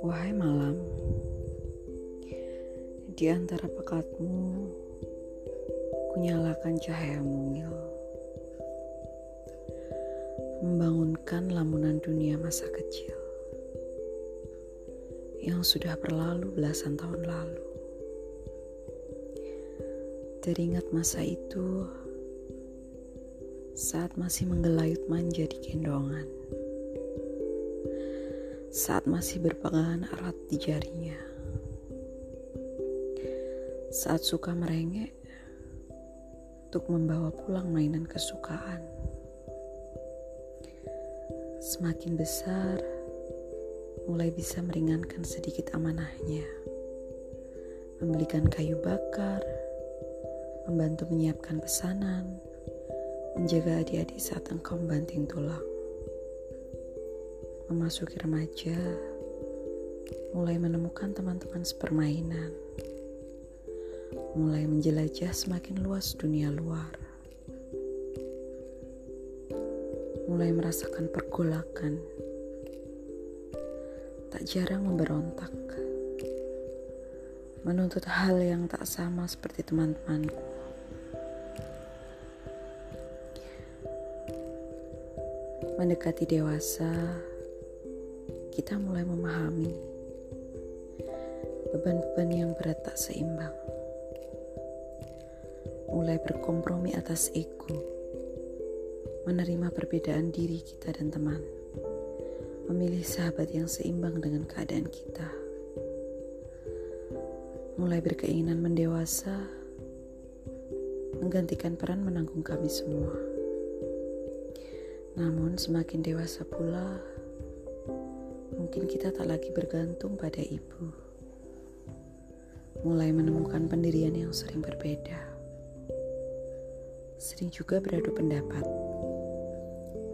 Wahai malam, di antara pekatmu, kunyalakan cahaya mungil, membangunkan lamunan dunia masa kecil yang sudah berlalu belasan tahun lalu. Teringat masa itu saat masih menggelayut manja di gendongan. Saat masih berpegangan erat di jarinya. Saat suka merengek untuk membawa pulang mainan kesukaan. Semakin besar, mulai bisa meringankan sedikit amanahnya. Membelikan kayu bakar, membantu menyiapkan pesanan, menjaga adik-adik saat engkau membanting tulang. Memasuki remaja, mulai menemukan teman-teman sepermainan, mulai menjelajah semakin luas dunia luar, mulai merasakan pergolakan, tak jarang memberontak menuntut hal yang tak sama seperti teman-temanku. Mendekati dewasa, kita mulai memahami beban-beban yang berat tak seimbang. Mulai berkompromi atas ego, menerima perbedaan diri kita dan teman, memilih sahabat yang seimbang dengan keadaan kita. Mulai berkeinginan mendewasa, menggantikan peran menanggung kami semua. Namun semakin dewasa pula, mungkin kita tak lagi bergantung pada ibu. Mulai menemukan pendirian yang sering berbeda. Sering juga beradu pendapat.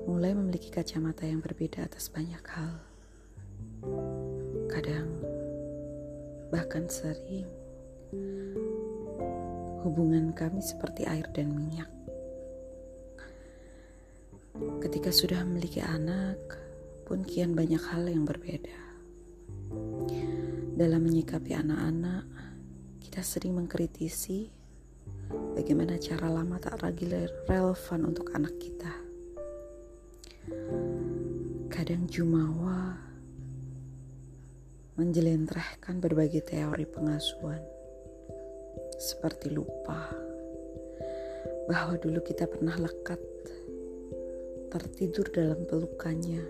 Mulai memiliki kacamata yang berbeda atas banyak hal. Kadang, bahkan sering, hubungan kami seperti air dan minyak. Ketika sudah memiliki anak, pun kian banyak hal yang berbeda. Dalam menyikapi anak-anak, kita sering mengkritisi bagaimana cara lama tak lagi relevan untuk anak kita. Kadang jumawa menjelentrehkan berbagai teori pengasuhan, seperti lupa bahwa dulu kita pernah lekat tertidur dalam pelukannya,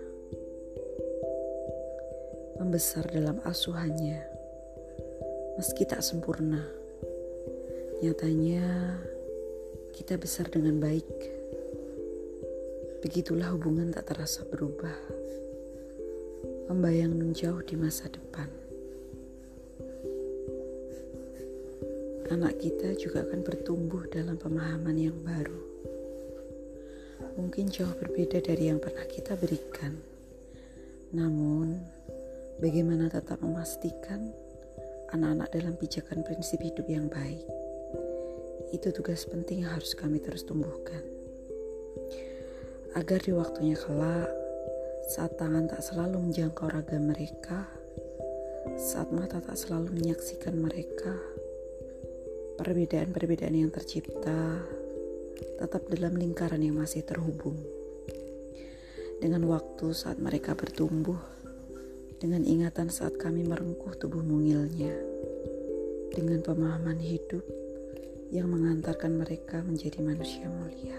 membesar dalam asuhannya, meski tak sempurna. Nyatanya, kita besar dengan baik. Begitulah hubungan tak terasa berubah, membayang menjauh di masa depan. Anak kita juga akan bertumbuh dalam pemahaman yang baru mungkin jauh berbeda dari yang pernah kita berikan. Namun, bagaimana tetap memastikan anak-anak dalam pijakan prinsip hidup yang baik? Itu tugas penting yang harus kami terus tumbuhkan. Agar di waktunya kelak, saat tangan tak selalu menjangkau raga mereka, saat mata tak selalu menyaksikan mereka, perbedaan-perbedaan yang tercipta tetap dalam lingkaran yang masih terhubung. Dengan waktu saat mereka bertumbuh, dengan ingatan saat kami merengkuh tubuh mungilnya, dengan pemahaman hidup yang mengantarkan mereka menjadi manusia mulia.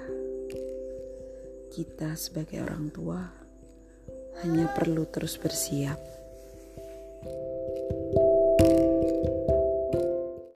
Kita sebagai orang tua hanya perlu terus bersiap